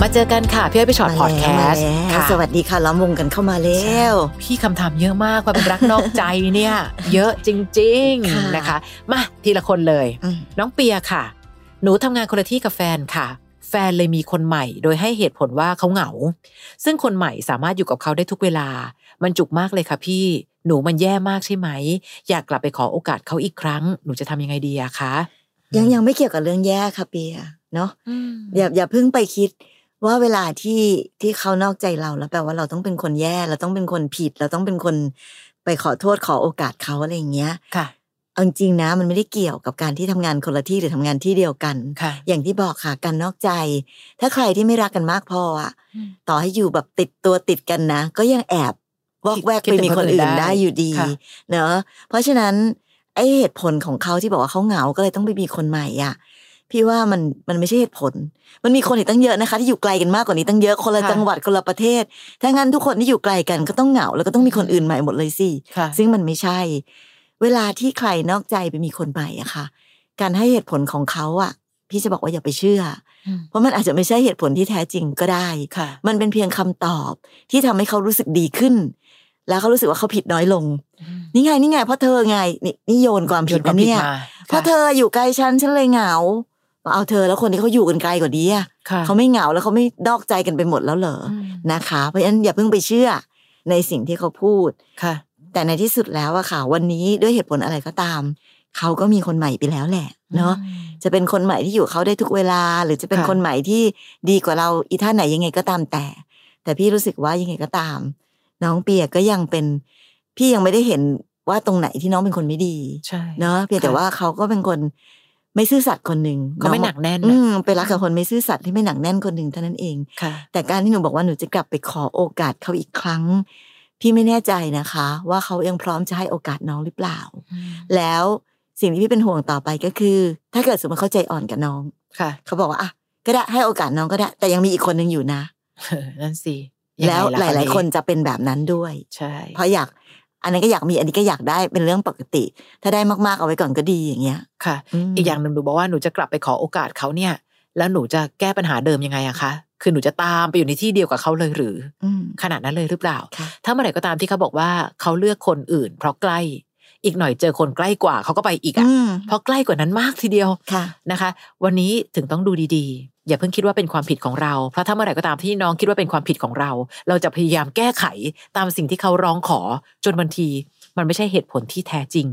มาเจอกันค่ะพี่อ้อยพี่ชอ็อตพอดแคสต์มาแล้วค่ะสวัสดีค่ะล้อมวงกันเข้ามาแล้วพี่คำถามเยอะมากว่าเป็นรักนอกใจเนี่ย เยอะจริงค่ะๆนะคะ มาทีละคนเลยอืมน้องเปียค่ะ หนูทำงานคนละที่กับแฟนค่ะ แฟนเลยมีคนใหม่ โดยให้เหตุผลว่าเขาเหงา ซึ่งคนใหม่สามารถอยู่กับเขาได้ทุกเวลา มันจุกมากเลยค่ะพี่หนูมันแย่มากใช่ไหม อยากกลับไปขอโอกาสเขาอีกครั้ง หนูจะทำยังไงดีอะคะยังยังไม่เกี่ยวกับเรื่องแย่ค่ะเปียเนาะอืมอย่าอย่าเพิ่งไปคิด ว่าเวลาที่ที่เขานอกใจเราแล้วแปลว่าเราต้องเป็นคนแย่เราต้องเป็นคนผิด เราต้องเป็นคนไปขอโทษขอโอกาสเขาอะไรอย่างเงี้ยค่ะเอาจริงๆนะมันไม่ได้เกี่ยวกับการที่ทำงานคนละที่หรือทำงานที่เดียวกันค่ะอย่างที่บอกค่ะการนอกใจ ถ้าใครที่ไม่รักกันมากพออะอืมต่อให้อยู่แบบติดตัวติดกันนะ ก็ยังแอบวอกแวกคิดไปถึงมีคนคนอื่อื่นนได้ได้อยู่ดีค่ะเนอะเพราะฉะนั้นไอเหตุผลของเขาที่บอกว่าเขาเหงาก็เลยต้องไปมีคนใหม่อะ พี่ว่ามันมันไม่ใช่เหตุผล มันมีคนอีกตั้งเยอะนะคะ ที่อยู่ไกลกันมากกว่านี้ตั้งเยอะคนละค่ะจังหวัดคนละประเทศ ถ้างั้นทุกคนที่อยู่ไกลกันก็ต้องเหงาแล้วก็ต้องมีคนอื่นใหม่หมดเลยสิค่ะซึ่งมันไม่ใช่ เวลาที่ใครนอกใจไปมีคนใหม่อะค่ะ การให้เหตุผลของเขาอะพี่จะบอกว่าอย่าไปเชื่ออืมเพราะมันอาจจะไม่ใช่เหตุผลที่แท้จริงก็ได้ค่ะมันเป็นเพียงคำตอบที่ทำให้เขารู้สึกดีขึ้น แล้วเขารู้สึกว่าเขาผิดน้อยลง นี่ไงนี่ไงเพราะเธอไงนี่นี่โยนความผิดโยนความนะผิดเนี่ยมาเพราะค่ะเธออยู่ไกลฉันฉันเลยเหงา เอาเธอแล้วคนที่เขาอยู่กันไกลกว่านี้อะค่ะเขาไม่เหงาแล้วเขาไม่นอกใจกันไปหมดแล้วเหรออืมนะคะ เพราะฉะนั้นอย่าเพิ่งไปเชื่อในสิ่งที่เขาพูดค่ะ แต่ในที่สุดแล้วอะค่ะ วันนี้ด้วยเหตุผลอะไรก็ตาม เขาก็มีคนใหม่ไปแล้วแหละ เนาะจะเป็นคนใหม่ที่อยู่กับเขาได้ทุกเวลา หรือจะเป็นค่ะคนใหม่ที่ดีกว่าเราอีท่าไหนยังไงก็ตามแต่ แต่พี่รู้สึกว่ายังไงก็ตาม น้องเปียก็ยังเป็น พี่ยังไม่ได้เห็นว่าตรงไหนที่น้องเป็นคนไม่ดีใช่เนาะเพียงแต่ค่ะว่าเขาก็เป็นคน ไม่ซื่อสัตย์คนหนึ่งเขาไม่องหนักแน่นอืน่ะมไปรักกับคนไม่ซื่อสัตย์ที่ไม่หนักแน่นคนหนึ่งเท่านั้นเองค่ะ แต่การที่หนูบอกว่าหนูจะกลับไปขอโอกาสเขาอีกครั้ง พี่ไม่แน่ใจนะคะ ว่าเขายังพร้อมจะให้โอกาสน้องหรือเปล่า แล้วสิ่งที่พี่เป็นห่วงต่อไปก็คือ ถ้าเกิดสมมติเขาใจอ่อนกับน้องค่ะ เขาบอกว่าอะก็ได้ให้โอกาสน้องก็ได้ แต่ยังมีอีกคนหนึ่งอยู่นะเออนั่นสิยังไงแล้วหะลาย ๆ คนนี้จะเป็นแบบนั้นด้วยใช่เพราะอยาก อันนั้นก็อยากมีอันนี้ก็อยากได้เป็นเรื่องปกติ ถ้าได้มากๆเอาไว้ก่อนก็ดีอย่างเงี้ยค่ะมอีกอย่างหนึ่งหนูบอกว่าหนูจะกลับไปขอโอกาสเขาเนี่ย แล้วหนูจะแก้ปัญหาเดิมยังไงอะคะคือหนูจะตามไปอยู่ในที่เดียวกับเขาเลยหรืออืมขนาดนั้นเลยหรือเปล่าค่ะถ้าเมื่อไหร่ก็ตามที่เขาบอกว่าเขาเลือกคนอื่น เพราะใกล้อีกหน่อยเจอคนใกล้กว่าเขาก็ไปอีกอะอืมเพราะใกล้กว่านั้นมากทีเดียวค่ะนะคะ วันนี้ถึงต้องดูดีๆ อย่าเพิ่งคิดว่าเป็นความผิดของเรา เพราะถ้าเมื่อไหร่ก็ตามที่น้องคิดว่าเป็นความผิดของเรา เราจะพยายามแก้ไขตามสิ่งที่เขาร้องขอ จนบางที มันไม่ใช่เหตุผลที่แท้จริง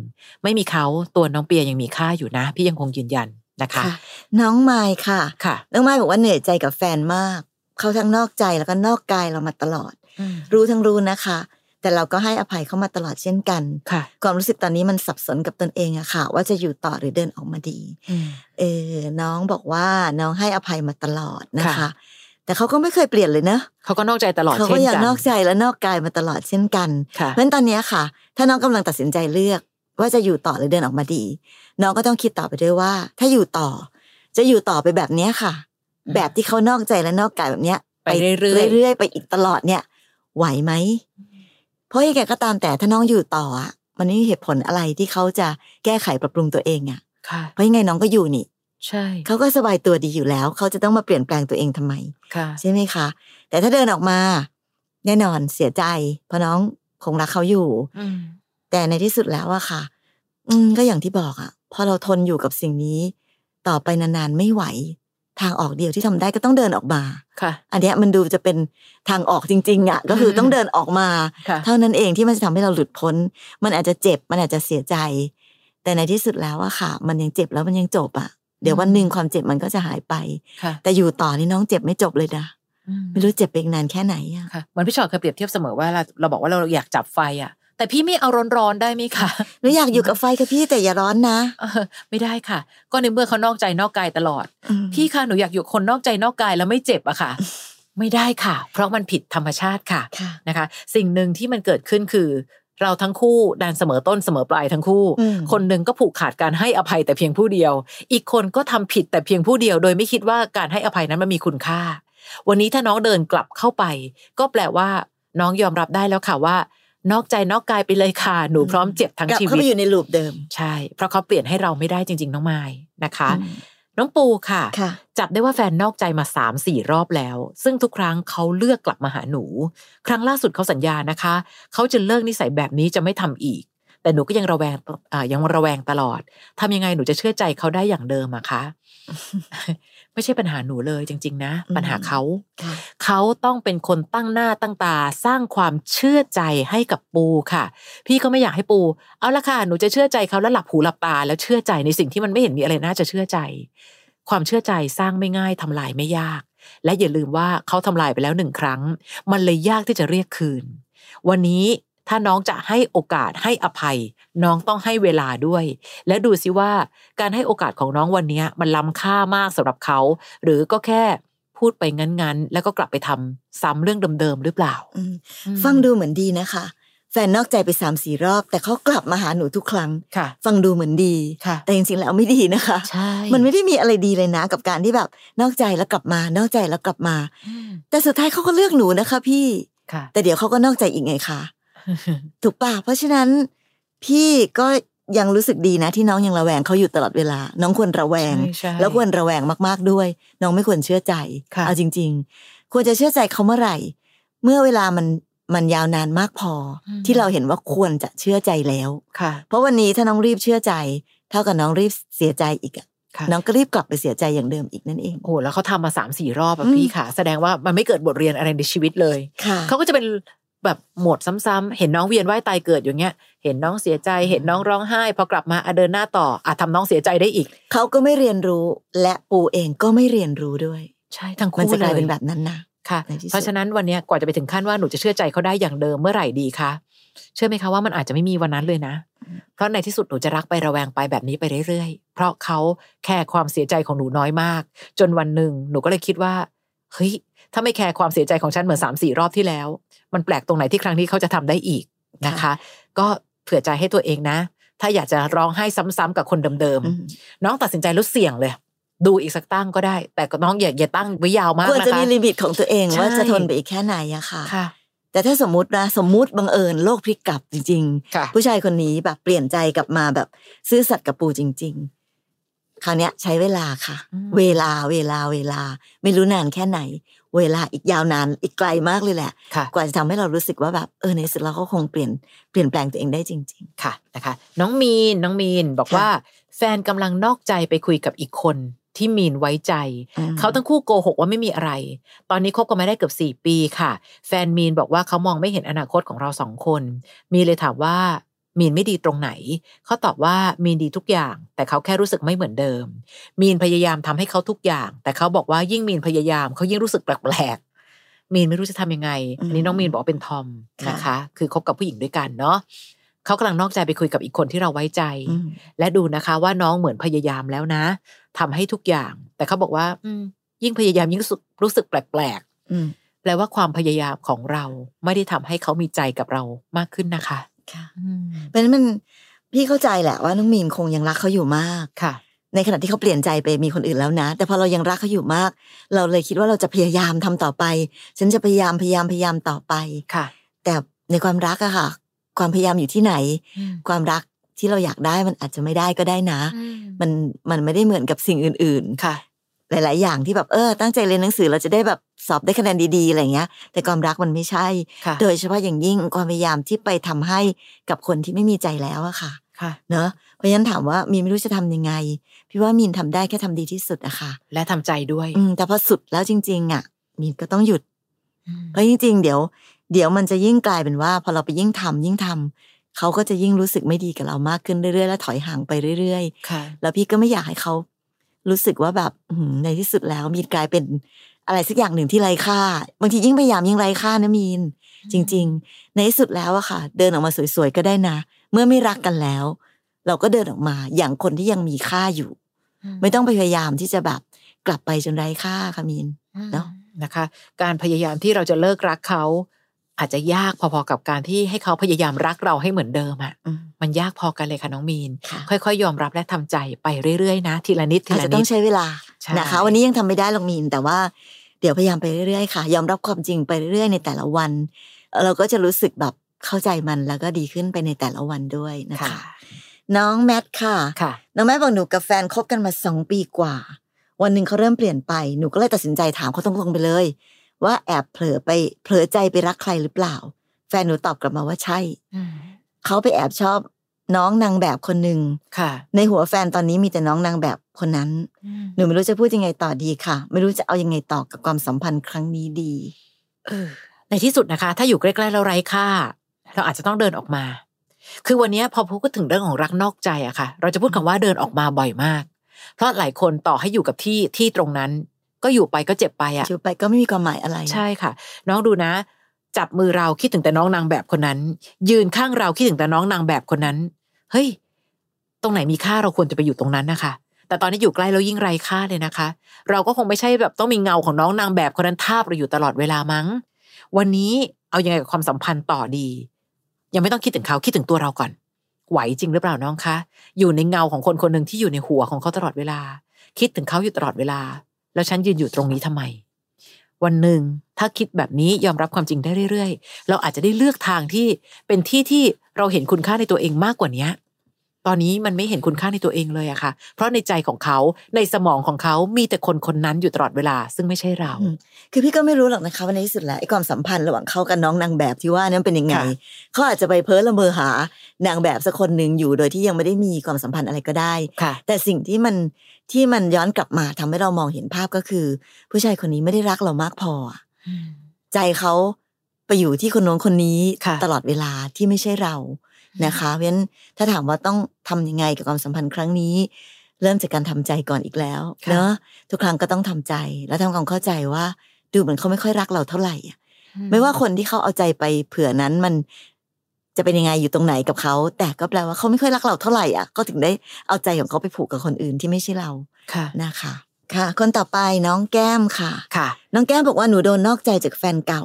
ไม่มีเขาตัวน้องเปียยังมีค่าอยู่นะ พี่ยังคงยืนยันนะคะค่ะน้องไมค์ค่ะค่ะ น้องไม้บอกว่าเหนื่อยใจกับแฟนมาก เขาทั้งนอกใจแล้วก็นอกกายเรามาตลอด รู้ทั้งรู้นะคะ แต่เราก็ให้อภัยเขามาตลอดเช่นกันค่ะ ความรู้สึกตอนนี้มันสับสนกับตนเองอะค่ะ ว่าจะอยู่ต่อหรือเดินออกมาดีอืมเออน้องบอกว่าน้องให้อภัยมาตลอดนะคะค่ะแต่เขาก็ไม่เคยเปลี่ยนเลยเนอะเขาก็นอกใจตลอดเขาเช่ก็นยังกันนอกใจและนอกกายมาตลอดเช่นกันค่ะเพราะฉะนั้นตอนเนี้ยค่ะ ถ้าน้องกำลังตัดสินใจเลือก ว่าจะอยู่ต่อหรือเดินออกมาดี น้องก็ต้องคิดต่อไปด้วยว่า ถ้าอยู่ต่อ จะอยู่ต่อไปแบบเนี้ยค่ะอืมแบบที่เขานอกใจและนอกกายแบบเนี้ยไปเรื่อยๆเรื่อยๆไปอีกตลอดเนี่ยไหวไหม เพราะยังไงก็ตามแต่ถ้าน้องอยู่ต่ออะมันไม่มีเหตุผลอะไรที่เขาจะแก้ไขปรับปรุงตัวเองอะค่ะเพราะยังไงน้องก็อยู่นี่ใช่เขาก็สบายตัวดีอยู่แล้ว เขาจะต้องมาเปลี่ยนแปลงตัวเองทำไมค่ะใช่ไหมคะ แต่ถ้าเดินออกมา แน่นอนเสียใจ เพราะน้องคงรักเขาอยู่อืมแต่ในที่สุดแล้วอะค่ะ อืมก็อย่างที่บอกอะพอเราทนอยู่กับสิ่งนี้ ต่อไปนานๆไม่ไหว ทางออกเดียวที่ทำได้ก็ต้องเดินออกมาค่ะ อันเนี้ยมันดูจะเป็นทางออกจริงๆอะก็คือต้องเดินออกมาค่ะเท่านั้นเองที่มันจะทำให้เราหลุดพ้น มันอาจจะเจ็บมันอาจจะเสียใจ แต่ในที่สุดแล้วอะค่ะ มันยังเจ็บแล้วมันยังจบอะเดี๋ยววันหนึ่งความเจ็บมันก็จะหายไปค่ะแต่อยู่ต่อนี่น้องเจ็บไม่จบเลยนะอืมไม่รู้เจ็บไปอีกนานแค่ไหนอะค่ะเหมือนพี่ชอตเคยเปรียบเทียบเสมอว่าเราเราบอกว่าเราอยากจับไฟอะ แต่พี่ไม่เอาร้อนๆได้ไหมคะหนูอยากอยู่กับไฟค่ะพี่แต่อย่าร้อนนะเออไม่ได้ค่ะ ก็ในเมื่อเขานอกใจนอกกายตลอดอืมพี่คะหนูอยากอยู่คนนอกใจนอกกายแล้วไม่เจ็บอะค่ะ ไม่ได้ค่ะ เพราะมันผิดธรรมชาติค่ะค่ะนะคะ สิ่งหนึ่งที่มันเกิดขึ้นคือเราทั้งคู่ดันเสมอต้นเสมอปลายทั้งคู่อืมคนหนึ่งก็ผูกขาดการให้อภัยแต่เพียงผู้เดียว อีกคนก็ทำผิดแต่เพียงผู้เดียว โดยไม่คิดว่าการให้อภัยนั้นมันมีคุณค่า วันนี้ถ้าน้องเดินกลับเข้าไป ก็แปลว่า น้องยอมรับได้แล้วค่ะว่า นอกใจนอกกายไปเลยค่ะ หนูพร้อมเจ็บทั้งกลับชีเข้าวิไปตอยู่ในลูปเดิม ใช่ เพราะเขาเปลี่ยนให้เราไม่ได้จริง ๆ น้องไม้นะคะอืมน้องปูค่ะค่ะ จับได้ว่าแฟนนอกใจมาสามสี่รอบแล้ว ซึ่งทุกครั้งเขาเลือกกลับมาหาหนู ครั้งล่าสุดเขาสัญญานะคะ เขาจะเลิกนิสัยแบบนี้จะไม่ทำอีก แต่หนูก็ยังระแวงอ่ายังระแวงตลอดทำยังไงหนูจะเชื่อใจเขาได้อย่างเดิมอะคะไม่ใช่ปัญหาหนูเลยจริง ๆ นะอืมปัญหาเขาค่ะเขาต้องเป็นคนตั้งหน้าตั้งตา สร้างความเชื่อใจให้กับปูค่ะ พี่ก็ไม่อยากให้ปู เอาละค่ะหนูจะเชื่อใจเขาแล้วหลับหูหลับตา แล้วเชื่อใจในสิ่งที่มันไม่เห็นมีอะไรน่าจะเชื่อใจ ความเชื่อใจสร้างไม่ง่ายทำลายไม่ยาก และอย่าลืมว่าเขาทำลายไปแล้วหนึ่งครั้ง มันเลยยากที่จะเรียกคืน วันนี้ ถ้าน้องจะให้โอกาสให้อภัย น้องต้องให้เวลาด้วย และดูสิว่าการให้โอกาสของน้องวันนี้มันล้ำค่ามากสำหรับเขา หรือก็แค่พูดไปงั้นๆ แล้วก็กลับไปทำซ้ำเรื่องเดิมๆหรือเปล่าอืมอืมฟังดูเหมือนดีนะคะ แฟนนอกใจไปสามสี่รอบ แต่เขากลับมาหาหนูทุกครั้งค่ะฟังดูเหมือนดีค่ะแต่จริงๆแล้วไม่ดีนะคะใช่มันไม่ได้มีอะไรดีเลยนะ กับการที่แบบนอกใจแล้วกลับมา นอกใจแล้วกลับมาอืมแต่สุดท้ายเขาก็เลือกหนูนะคะ พี่ค่ะแต่เดี๋ยวเขาก็นอกใจอีกไงคะ ถูกป่ะเพราะฉะนั้น พี่ก็ยังรู้สึกดีนะ ที่น้องยังระแวงเขาอยู่ตลอดเวลา น้องควรระแวงใช่ใช่แล้วควรระแวงมากๆด้วย น้องไม่ควรเชื่อใจค่ะเอาจริง ๆ ควรจะเชื่อใจเขาเมื่อไหร่ เมื่อเวลามันมันยาวนานมากพออที่เราเห็นว่าควรจะเชื่อใจแล้วค่ะ เพราะวันนี้ถ้าน้องรีบเชื่อใจ เท่ากับน้องรีบเสียใจอีกอะค่ะน้องก็รีบกลับไปเสียใจอย่างเดิมอีกนั่นเองโอ้โหแล้วเขาทำมาสามสี่รอบอะอืมพี่ค่ะ แสดงว่ามันไม่เกิดบทเรียนอะไรในชีวิตเลยค่ะเขาก็จะเป็น แบบโหมดซ้ำๆเห็นน้องเวียนว่ายตายเกิดอย่างเงี้ย เห็นน้องเสียใจ เห็นน้องร้องไห้ พอกลับมาอะเดินหน้าต่ออะทำน้องเสียใจได้อีก เขาก็ไม่เรียนรู้ และปูเองก็ไม่เรียนรู้ด้วย ใช่ทั้งมันคู่จะกเลลายยเป็นแบบนั้นนะค่ะในที่สุดเพราะฉะนั้นวันเนี้ยกว่าจะไปถึงขั้นว่าหนูจะเชื่อใจเขาได้อย่างเดิมเมื่อไหร่ดีคะเชื่อไหมคะว่ามันอาจจะไม่มีวันนั้นเลยนะ เพราะในที่สุดหนูจะรักไประแวงไปแบบนี้ไปเรื่อยๆ เพราะเขาแคร์ความเสียใจของหนูน้อยมาก จนวันหนึ่งหนูก็เลยคิดว่าเฮ้ยถ้าไม่แคร์ความเสียใจของฉันเหมือนสามสี่รอบที่แล้ว มันแปลกตรงไหนที่ครั้งนี้เขาจะทำได้อีกนะคะ ก็เผื่อใจให้ตัวเองนะ ถ้าอยากจะร้องไห้ซ้ำๆกับคนเดิมอืมๆน้องตัดสินใจแล้วเสี่ยงเลยดูอีกสักตั้งก็ได้ แต่ก็น้องอย่าอย่าตั้งไว้ยาวมากควรนะจะคะมีลิมิตของตัวเองใช่ว่าจะทนไปอีกแค่ไหนอะค่ะค่ะแต่ถ้าสมมุตินะสมมุติบังเอิญโลกพลิกกลับจริงค่ะๆผู้ชายคนนี้แบบเปลี่ยนใจกลับมาแบบซื่อสัตย์กับปูจริง ๆ คราวเนี้ยใช้เวลาค่ะอืมเวลาเวลาเวลา ไม่รู้นานแค่ไหน เวลาอีกยาวนานอีกไกลมากเลยแหละค่ะกว่าจะทำให้เรารู้สึกว่าแบบเออในที่สุดเราก็คงเปลี่ยนเปลี่ยนแปลงตัวเองได้จริงค่ะนะคะ น้องมีนน้องมีนบอกค่ะว่า แฟนกำลังนอกใจไปคุยกับอีกคนที่มีนไว้ใจอืมเขาทั้งคู่โกหกว่าไม่มีอะไร ตอนนี้คบกันมาได้เกือบสี่ปีค่ะ แฟนมีนบอกว่าเขามองไม่เห็นอนาคตของเราสองคน มีนเลยถามว่า มีนไม่ดีตรงไหน เขาตอบว่ามีนดีทุกอย่าง แต่เขาแค่รู้สึกไม่เหมือนเดิม มีนพยายามทำให้เขาทุกอย่าง แต่เขาบอกว่ายิ่งมีนพยายามเขายิ่งรู้สึกแปลกๆมีนไม่รู้จะทำยังไงอันนี้น้องมีนบอกว่าเป็นทอมนะคะ คือคบกับผู้หญิงด้วยกันเนาะเขากำลังนอกใจไปคุยกับอีกคนที่เราไว้ใจๆอืมและดูนะคะว่าน้องเหมือนพยายามแล้วนะทำให้ทุกอย่าง แต่เขาบอกว่า อืมยิ่งพยายามยิ่งรู้สึกรู้สึกแปลกอืมๆแปลว่าความพยายามของเราไม่ได้ทำให้เขามีใจกับเรามากขึ้นนะคะ ค่ะอืมเพราะฉะนั้นมันพี่เข้าใจแหละว่าน้องมีนคงยังรักเขาอยู่มากค่ะ ในขณะที่เขาเปลี่ยนใจไปมีคนอื่นแล้วนะ แต่พอเรายังรักเขาอยู่มาก เราเลยคิดว่าเราจะพยายามทำต่อไป ฉันจะพยายามพยายามพยายามต่อไปค่ะ แต่ในความรักอะค่ะ ความพยายามอยู่ที่ไหนอืมความรักที่เราอยากได้มันอาจจะไม่ได้ก็ได้นะอืมมันมันไม่ได้เหมือนกับสิ่งอื่นค่ะๆ หลาย ๆ อย่างที่แบบเออตั้งใจเรียนหนังสือเราจะได้แบบสอบได้คะแนนดี ๆ อะไรเงี้ย แต่ความรักมันไม่ใช่ค่ะโดยเฉพาะอย่างยิ่งความพยายามที่ไปทำให้กับคนที่ไม่มีใจแล้วอะค่ะค่ะเนอะเพราะฉะนั้นถามว่ามีนไม่รู้จะทำยังไง พี่ว่ามีนทำได้แค่ทำดีที่สุดอะค่ะ และทำใจด้วยอืมแต่พอสุดแล้วจริง ๆอะมีนก็ต้องหยุดอืมเพราะจริง ๆ เดี๋ยว เดี๋ยวมันจะยิ่งกลายเป็นว่า พอเราไปยิ่งทำยิ่งทำเขาก็จะยิ่งรู้สึกไม่ดีกับเรามากขึ้นเรื่อย ๆ และถอยห่างไปเรื่อยค่ะๆแล้วพี่ก็ไม่อยากให้เขา รู้สึกว่าแบบอื้อหือในที่สุดแล้วมีนกลายเป็นอะไรสักอย่างหนึ่งที่ไร้ค่า บางทียิ่งพยายามยิ่งไร้ค่านะมีน จริง ๆ ในที่สุดแล้วอะค่ะ เดินออกมาสวยๆก็ได้นะ เมื่อไม่รักกันแล้ว เราก็เดินออกมาอย่างคนที่ยังมีค่าอยู่ ไม่ต้องไปพยายามที่จะแบบกลับไปจนไร้ค่าค่ะมีนเนอะนะคะ การพยายามที่เราจะเลิกรักเขา อาจจะยากพอๆกับการที่ให้เขาพยายามรักเราให้เหมือนเดิมอะอืมมันยากพอกันเลยค่ะน้องมีน ค่ะค่อยๆ ยอมรับและทำใจไปเรื่อยๆนะ ทีละนิดทีอาจละจะนิต้อดงใช้เวลาใช่นะคะ วันนี้ยังทำไม่ได้หรอกมีนแต่ว่าเดี๋ยวพยายามไปเรื่อยๆค่ะ ยอมรับความจริงไปเรื่อยๆ ในแต่ละวันเอ่อเราก็จะรู้สึกแบบเข้าใจมันแล้วก็ดีขึ้นไปในแต่ละวันด้วยนะคะค่ะน้องแมทค่ะค่ะ น้องแมทบอกหนูกับแฟนคบกันมาสองปีกว่า วันหนึ่งเขาเริ่มเปลี่ยนไปหนูก็เลยตัดสินใจถามเขาตรงๆไปเลย ว่าแอบเผลอไปเผลอใจไปรักใครหรือเปล่า แฟนหนูตอบกลับมาว่าใช่อืมเขาไปแอบชอบน้องนางแบบคนหนึ่งค่ะในหัวแฟนตอนนี้มีแต่น้องนางแบบคนนั้น หนูไม่รู้จะพูดยังไงต่อดีค่ะ ไม่รู้จะเอายังไงต่อกับความสัมพันธ์ครั้งนี้ดี เออ ในที่สุดนะคะ ถ้าอยู่ใกล้ๆเราไร้ค่า เราอาจจะต้องเดินออกมา คือวันนี้พอพูดถึงเรื่องของรักนอกใจอะค่ะ เราจะพูดคำว่าเดินออกมาบ่อยมาก เพราะหลายคนต่อให้อยู่กับที่ที่ตรงนั้น ก็อยู่ไปก็เจ็บไปอะอยู่ไปก็ไม่มีความหมายอะไร ใช่ค่ะ น้องดูนะ จับมือเราคิดถึงแต่น้องนางแบบคนนั้น ยืนข้างเราคิดถึงแต่น้องนางแบบคนนั้น เฮ้ย ตรงไหนมีค่าเราควรจะไปอยู่ตรงนั้นนะคะแต่ตอนนี้อยู่ใกล้เรายิ่งไร้ค่าเลยนะคะ เราก็คงไม่ใช่แบบต้องมีเงาของน้องนางแบบคนนั้นทาบเราอยู่ตลอดเวลามั้ง วันนี้เอายังไงกับความสัมพันธ์ต่อดี ยังไม่ต้องคิดถึงเขาคิดถึงตัวเราก่อน ไหวจริงหรือเปล่าน้องคะ อยู่ในเงาของคนคนหนึ่งที่อยู่ในหัวของเขาตลอดเวลา คิดถึงเขาอยู่ตลอดเวลา แล้วฉันยืนอยู่ตรงนี้ทำไม วันหนึ่งถ้าคิดแบบนี้ยอมรับความจริงได้เรื่อย ๆ เราอาจจะได้เลือกทางที่เป็นที่ที่เราเห็นคุณค่าในตัวเองมากกว่าเนี้ ตอนนี้มันไม่เห็นคุณค่าในตัวเองเลยอะค่ะ เพราะในใจของเขาในสมองของเขามีแต่คนคนนั้นอยู่ตลอดเวลา ซึ่งไม่ใช่เราอืมคือพี่ก็ไม่รู้หรอกนะคะว่าในที่สุดแล้วไอ้ความสัมพันธ์ระหว่างเขากับน้องนางแบบที่ว่านั้นเป็นยังไงค่ะเขาอาจจะไปเพ้อละเมอหานางแบบสักคนหนึ่งอยู่โดยที่ยังไม่ได้มีความสัมพันธ์อะไรก็ได้ค่ะแต่สิ่งที่มันที่มันย้อนกลับมาทำให้เรามองเห็นภาพก็คือ ผู้ชายคนนี้ไม่ได้รักเรามากพออะใจเขาไปอยู่ที่คนโน้นคนนี้ค่ะตลอดเวลาที่ไม่ใช่เรา นะคะเพราะฉะนั้นถ้าถามว่าต้องทำยังไงกับความสัมพันธ์ครั้งนี้ เริ่มจากการทำใจก่อนอีกแล้วค่ะเนอะทุกครั้งก็ต้องทำใจ แล้วทำความเข้าใจว่า ดูเหมือนเขาไม่ค่อยรักเราเท่าไหร่อะไม่ว่าคนที่เขาเอาใจไปเผื่อนั้นมันจะเป็นยังไงอยู่ตรงไหนกับเขา แต่ก็แปลว่าเขาไม่ค่อยรักเราเท่าไหร่อะก็ถึงได้เอาใจของเขาไปผูกกับคนอื่นที่ไม่ใช่เราค่ะนะคะ ค่ะ คนต่อไปน้องแก้มค่ะค่ะ น้องแก้มบอกว่าหนูโดนนอกใจจากแฟนเก่า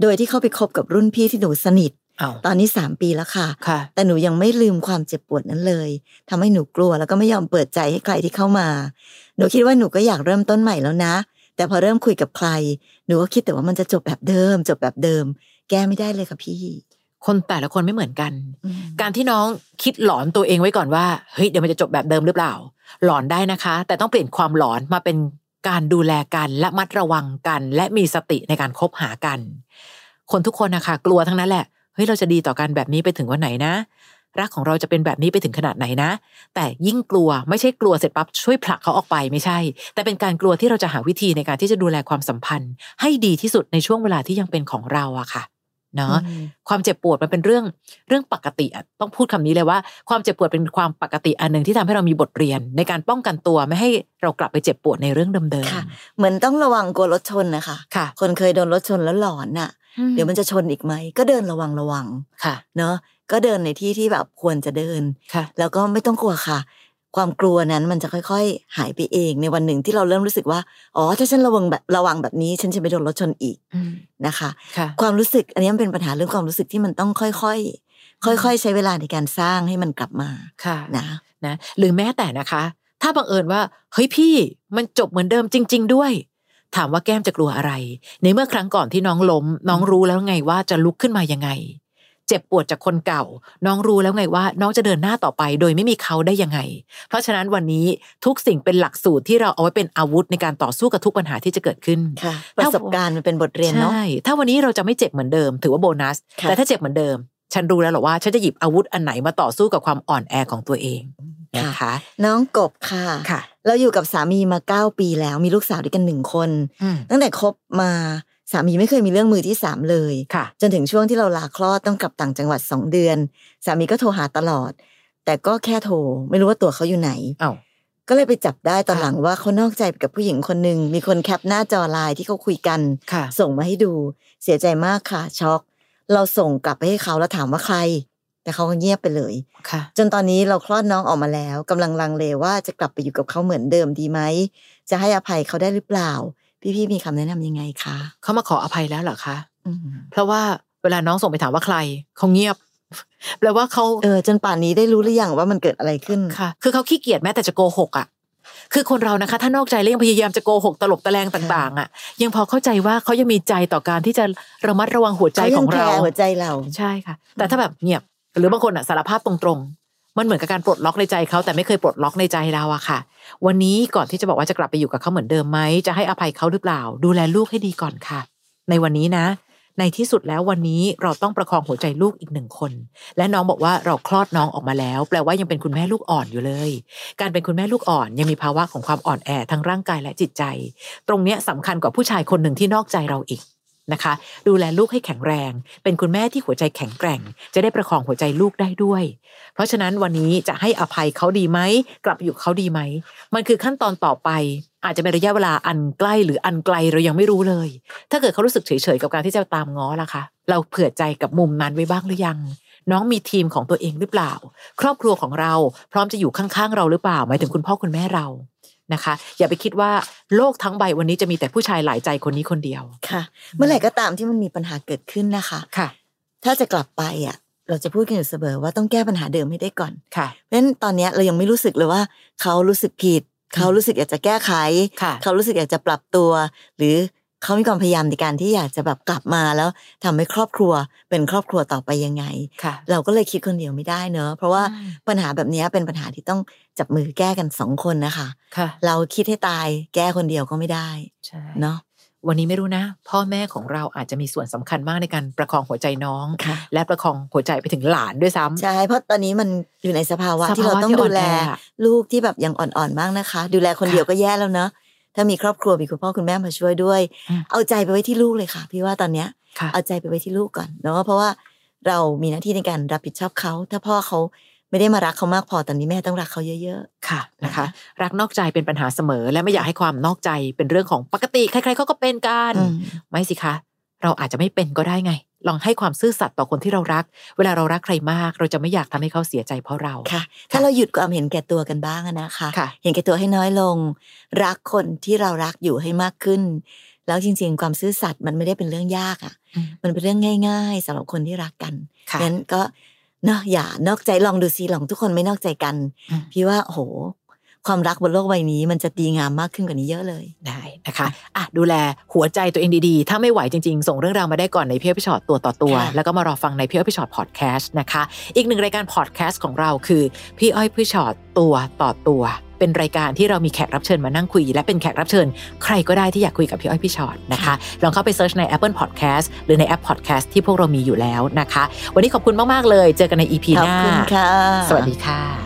โดยที่เขาไปคบกับรุ่นพี่ที่หนูสนิทเอา ตอนนี้สามปีแล้วค่ะค่ะ แต่หนูยังไม่ลืมความเจ็บปวดนั้นเลยทำให้หนูกลัวแล้วก็ไม่ยอมเปิดใจให้ใครที่เข้ามา หนูคิดว่าหนูก็อยากเริ่มต้นใหม่แล้วนะ แต่พอเริ่มคุยกับใคร หนูก็คิดแต่ว่ามันจะจบแบบเดิม จบแบบเดิม แก้ไม่ได้เลยค่ะพี่ คนแต่ละคนไม่เหมือนกันอืมการที่น้องคิดหลอนตัวเองไว้ก่อนว่าเฮ้ยเดี๋ยวมันจะจบแบบเดิมหรือเปล่า หลอนได้นะคะ แต่ต้องเปลี่ยนความหลอนมาเป็นการดูแลกันและมัดระวังกัน และมีสติในการคบหากัน คนทุกคนนะคะกลัวทั้งนั้นแหละ เฮ้ยเราจะดีต่อกันแบบนี้ไปถึงวันไหนนะ รักของเราจะเป็นแบบนี้ไปถึงขนาดไหนนะ แต่ยิ่งกลัวไม่ใช่กลัวเสร็จปั๊บช่วยผลักเขาออกไปไม่ใช่ แต่เป็นการกลัวที่เราจะหาวิธีในการที่จะดูแลความสัมพันธ์ ให้ดีที่สุดในช่วงเวลาที่ยังเป็นของเราอะค่ะ เนาะอืมความเจ็บปวดมันเป็นเรื่องเรื่องปกติอะต้องพูดคำนี้เลยว่า ความเจ็บปวดเป็นความปกติอันหนึ่งที่ทำให้เรามีบทเรียน ในการป้องกันตัวไม่ให้เรากลับไปเจ็บปวดในเรื่องเดิมค่ะเหมือนต้องระวังกลัวรถชนนะคะๆค่ะ คนเคยโดนรถชนแล้วหลอนน่ะ เดี๋ยวมันจะชนอีกไหมก็เดินระวังระวังค่ะ เนาะก็เดินในที่ที่แบบควรจะเดินค่ะแล้วก็ไม่ต้องกลัวค่ะ ความกลัวนั้นมันจะค่อยๆ หายไปเองในวันหนึ่งที่เราเริ่มรู้สึกว่า อ๋อ ถ้าฉันระวังแบบระวังแบบนี้ ฉันจะไม่โดนรถชนอีกอืมนะคะค่ะความรู้สึกอันนี้มันเป็นปัญหาเรื่องความรู้สึกที่มันต้องค่อยๆ ค่อย ๆ ใช้เวลาในการสร้างให้มันกลับมาค่ะนะนะ หรือแม้แต่นะคะ ถ้าบังเอิญว่าเฮ้ยพี่มันจบเหมือนเดิมจริง ๆ ด้วย ถามว่าแก้มจะกลัวอะไร ในเมื่อครั้งก่อนที่น้องล้ม น้องรู้แล้วไงว่าจะลุกขึ้นมายังไง เจ็บปวดจากคนเก่า น้องรู้แล้วไงว่า น้องจะเดินหน้าต่อไป โดยไม่มีเขาได้ยังไง เพราะฉะนั้นวันนี้ทุกสิ่งเป็นหลักสูตรที่เราเอาไว้เป็นอาวุธในการต่อสู้กับทุกปัญหาที่จะเกิดขึ้นค่ะประสบการณ์มันเป็นบทเรียนเนาะใช่ถ้าวันนี้เราจะไม่เจ็บเหมือนเดิม ถือว่าโบนัสค่ะแต่ถ้าเจ็บเหมือนเดิม ฉันรู้แล้วหรอว่าฉันจะหยิบอาวุธอันไหนมาต่อสู้กับความอ่อนแอของตัวเองนะคะน้องกบค่ะค่ะ เราอยู่กับสามีมาเก้าปีแล้วมีลูกสาวด้วยกันหนึ่งคนอืมตั้งแต่คบมา สามีไม่เคยมีเรื่องมือที่สามเลยค่ะ จนถึงช่วงที่เราลาคลอดต้องกลับต่างจังหวัดสองเดือน สามีก็โทรหาตลอด แต่ก็แค่โทร ไม่รู้ว่าตัวเขาอยู่ไหนเอ้าก็เลยไปจับได้ตอนค่ะหลังว่าเขานอกใจไปกับผู้หญิงคนหนึ่งมีคนแคปหน้าจอไลน์ที่เขาคุยกันค่ะส่งมาให้ดู เสียใจมากค่ะ ช็อก เราส่งกลับไปให้เขาแล้วถามว่าใคร แต่เขาก็เงียบไปเลยค่ะ จนตอนนี้เราคลอดน้องออกมาแล้วกำลังลังเลว่าจะกลับไปอยู่กับเขาเหมือนเดิมดีไหมจะให้อภัยเขาได้หรือเปล่า พี่ๆมีคำแนะนำยังไงคะเขามาขออภัยแล้วเหรอคะอืมเพราะว่าเวลาน้องส่งไปถามว่าใครเขาเงียบแปลว่าเขาเออจนป่านนี้ได้รู้หรือยังว่ามันเกิดอะไรขึ้นค่ะ คือเขาขี้เกียจแม้แต่จะโกหกอะคือคนเรานะคะ ถ้านอกใจแล้วยังพยายามจะโกหกตลบตะแลงต่าง ๆ อะ ยังพอเข้าใจว่าเขายังมีใจต่อการที่จะระมัดระวังหัวใจเขายัของแคเราร์หัวใจเราใช่ค่ะ แต่ถ้าแบบเงียบหรือบางคนอะสารภาพตรงๆ มันเหมือนกับการปลดล็อกในใจเขาแต่ไม่เคยปลดล็อกในใจเราอะค่ะ วันนี้ก่อนที่จะบอกว่าจะกลับไปอยู่กับเขาเหมือนเดิมไหมจะให้อภัยเขาหรือเปล่า ดูแลลูกให้ดีก่อนค่ะ ในวันนี้นะ ในที่สุดแล้ววันนี้เราต้องประคองหัวใจลูกอีกหนึ่งคน และน้องบอกว่าเราคลอดน้องออกมาแล้ว แปลว่ายังเป็นคุณแม่ลูกอ่อนอยู่เลย การเป็นคุณแม่ลูกอ่อนยังมีภาวะของความอ่อนแอทั้งร่างกายและจิตใจ ตรงเนี้ยสำคัญกว่าผู้ชายคนหนึ่งที่นอกใจเราอีก นะคะ ดูแลลูกให้แข็งแรง เป็นคุณแม่ที่หัวใจแข็งแกร่ง จะได้ประคองหัวใจลูกได้ด้วย เพราะฉะนั้นวันนี้จะให้อภัยเขาดีไหมกลับอยู่เขาดีไหมมันคือขั้นตอนต่อไป อาจจะเป็นระยะเวลาอันใกล้หรืออันไกลเรายังไม่รู้เลย ถ้าเกิดเขารู้สึกเฉยๆกับการที่จะตามง้อล่ะคะ เราเผื่อใจกับมุมนั้นไว้บ้างหรือยังน้องมีทีมของตัวเองหรือเปล่า ครอบครัวของเราพร้อมจะอยู่ข้างๆเราหรือเปล่าหมายถึงคุณพ่อคุณแม่เรา นะคะ อย่าไปคิดว่าโลกทั้งใบวันนี้จะมีแต่ผู้ชายหลายใจคนนี้คนเดียวค่ะ เมื่อไหร่ก็ตามที่มันมีปัญหาเกิดขึ้นนะคะค่ะ ถ้าจะกลับไปอะ เราจะพูดกันอยู่เสมอว่าต้องแก้ปัญหาเดิมให้ได้ก่อนค่ะเพราะฉะนั้นตอนเนี้ยเรายังไม่รู้สึกเลยว่า เขารู้สึกผิด เขารู้สึกอยากจะแก้ไขค่ะเขารู้สึกอยากจะปรับตัว หรือ เขามีความพยายามในการที่อยากจะแบบกลับมาแล้วทำให้ครอบครัวเป็นครอบครัวต่อไปยังไงค่ะเราก็เลยคิดคนเดียวไม่ได้เนอะเพราะว่าอืมปัญหาแบบเนี้ยเป็นปัญหาที่ต้องจับมือแก้กันสองคนนะคะค่ะเราคิดให้ตายแก้คนเดียวก็ไม่ได้ใช่เนาะวันนี้ไม่รู้นะ พ่อแม่ของเราอาจจะมีส่วนสำคัญมากในการประคองหัวใจน้องค่ะและประคองหัวใจไปถึงหลานด้วยซ้ำใช่เพราะตอนนี้มันอยู่ในสภาวะสภาวะที่เราต้องที่อ่ดูอนแลแออะลูกที่แบบยังอ่อนๆมากนะคะ ดูแลคนค่ะเดียวก็แย่แล้วเนอะ ถ้ามีครอบครัวมีคุณพ่อคุณแม่มาช่วยด้วยอืมเอาใจไปไว้ที่ลูกเลยค่ะ พี่ว่าตอนเนี้ยค่ะเอาใจไปไว้ที่ลูกก่อนเนาะเพราะว่าเรามีหน้าที่ในการรับผิดชอบเขา ถ้าพ่อเขาไม่ได้มารักเขามากพอตอนนี้แม่ต้องรักเขาเยอะค่ะนะคะนะคะ รักนอกใจเป็นปัญหาเสมอ และไม่อยากให้ความนอกใจเป็นเรื่องของปกติใครๆเขาก็เป็นกันๆอืมไม่สิคะ เราอาจจะไม่เป็นก็ได้ไง ลองให้ความซื่อสัตย์ต่อคนที่เรารัก เวลาเรารักใครมาก เราจะไม่อยากทำให้เขาเสียใจเพราะเราค่ะ ถ้าเราหยุดความเห็นแก่ตัวกันบ้างอะนะคะค่ะเห็นแก่ตัวให้น้อยลง รักคนที่เรารักอยู่ให้มากขึ้น แล้วจริง ๆ ความซื่อสัตย์มันไม่ได้เป็นเรื่องยากอะอืมมันเป็นเรื่องง่าย ๆสำหรับคนที่รักกันค่ะงั้นก็เนาะอย่านอกใจลองดูซิลองทุกคนไม่นอกใจกันอืมพี่ว่าโอ้โห ความรักบนโลกใบนี้ มันจะดีงามมากขึ้นกว่านี้เยอะเลยได้นะคะอะดูแลหัวใจตัวเองดีๆ ถ้าไม่ไหวจริงๆ ส่งเรื่องราวมาได้ก่อนในพี่อ้อยพี่ชอตตัวต่อตัวค่ะแล้วก็มารอฟังในพี่อ้อยพี่ชอตพอดแคสต์นะคะ อีกหนึ่งรายการพอดแคสต์ของเราคือพี่อ้อยพี่ฉอดตัวต่อตัว เป็นรายการที่เรามีแขกรับเชิญมานั่งคุย และเป็นแขกรับเชิญ ใครก็ได้ที่อยากคุยกับพี่อ้อยพี่ฉอดนะคะลองเข้าไป search ใน Apple Podcast หรือในแอป Podcast ที่พวกเรามีอยู่แล้วนะคะ วันนี้ขอบคุณมากๆเลย เจอกันใน EP หน้าขอบคุณค่ะ สวัสดีค่ะ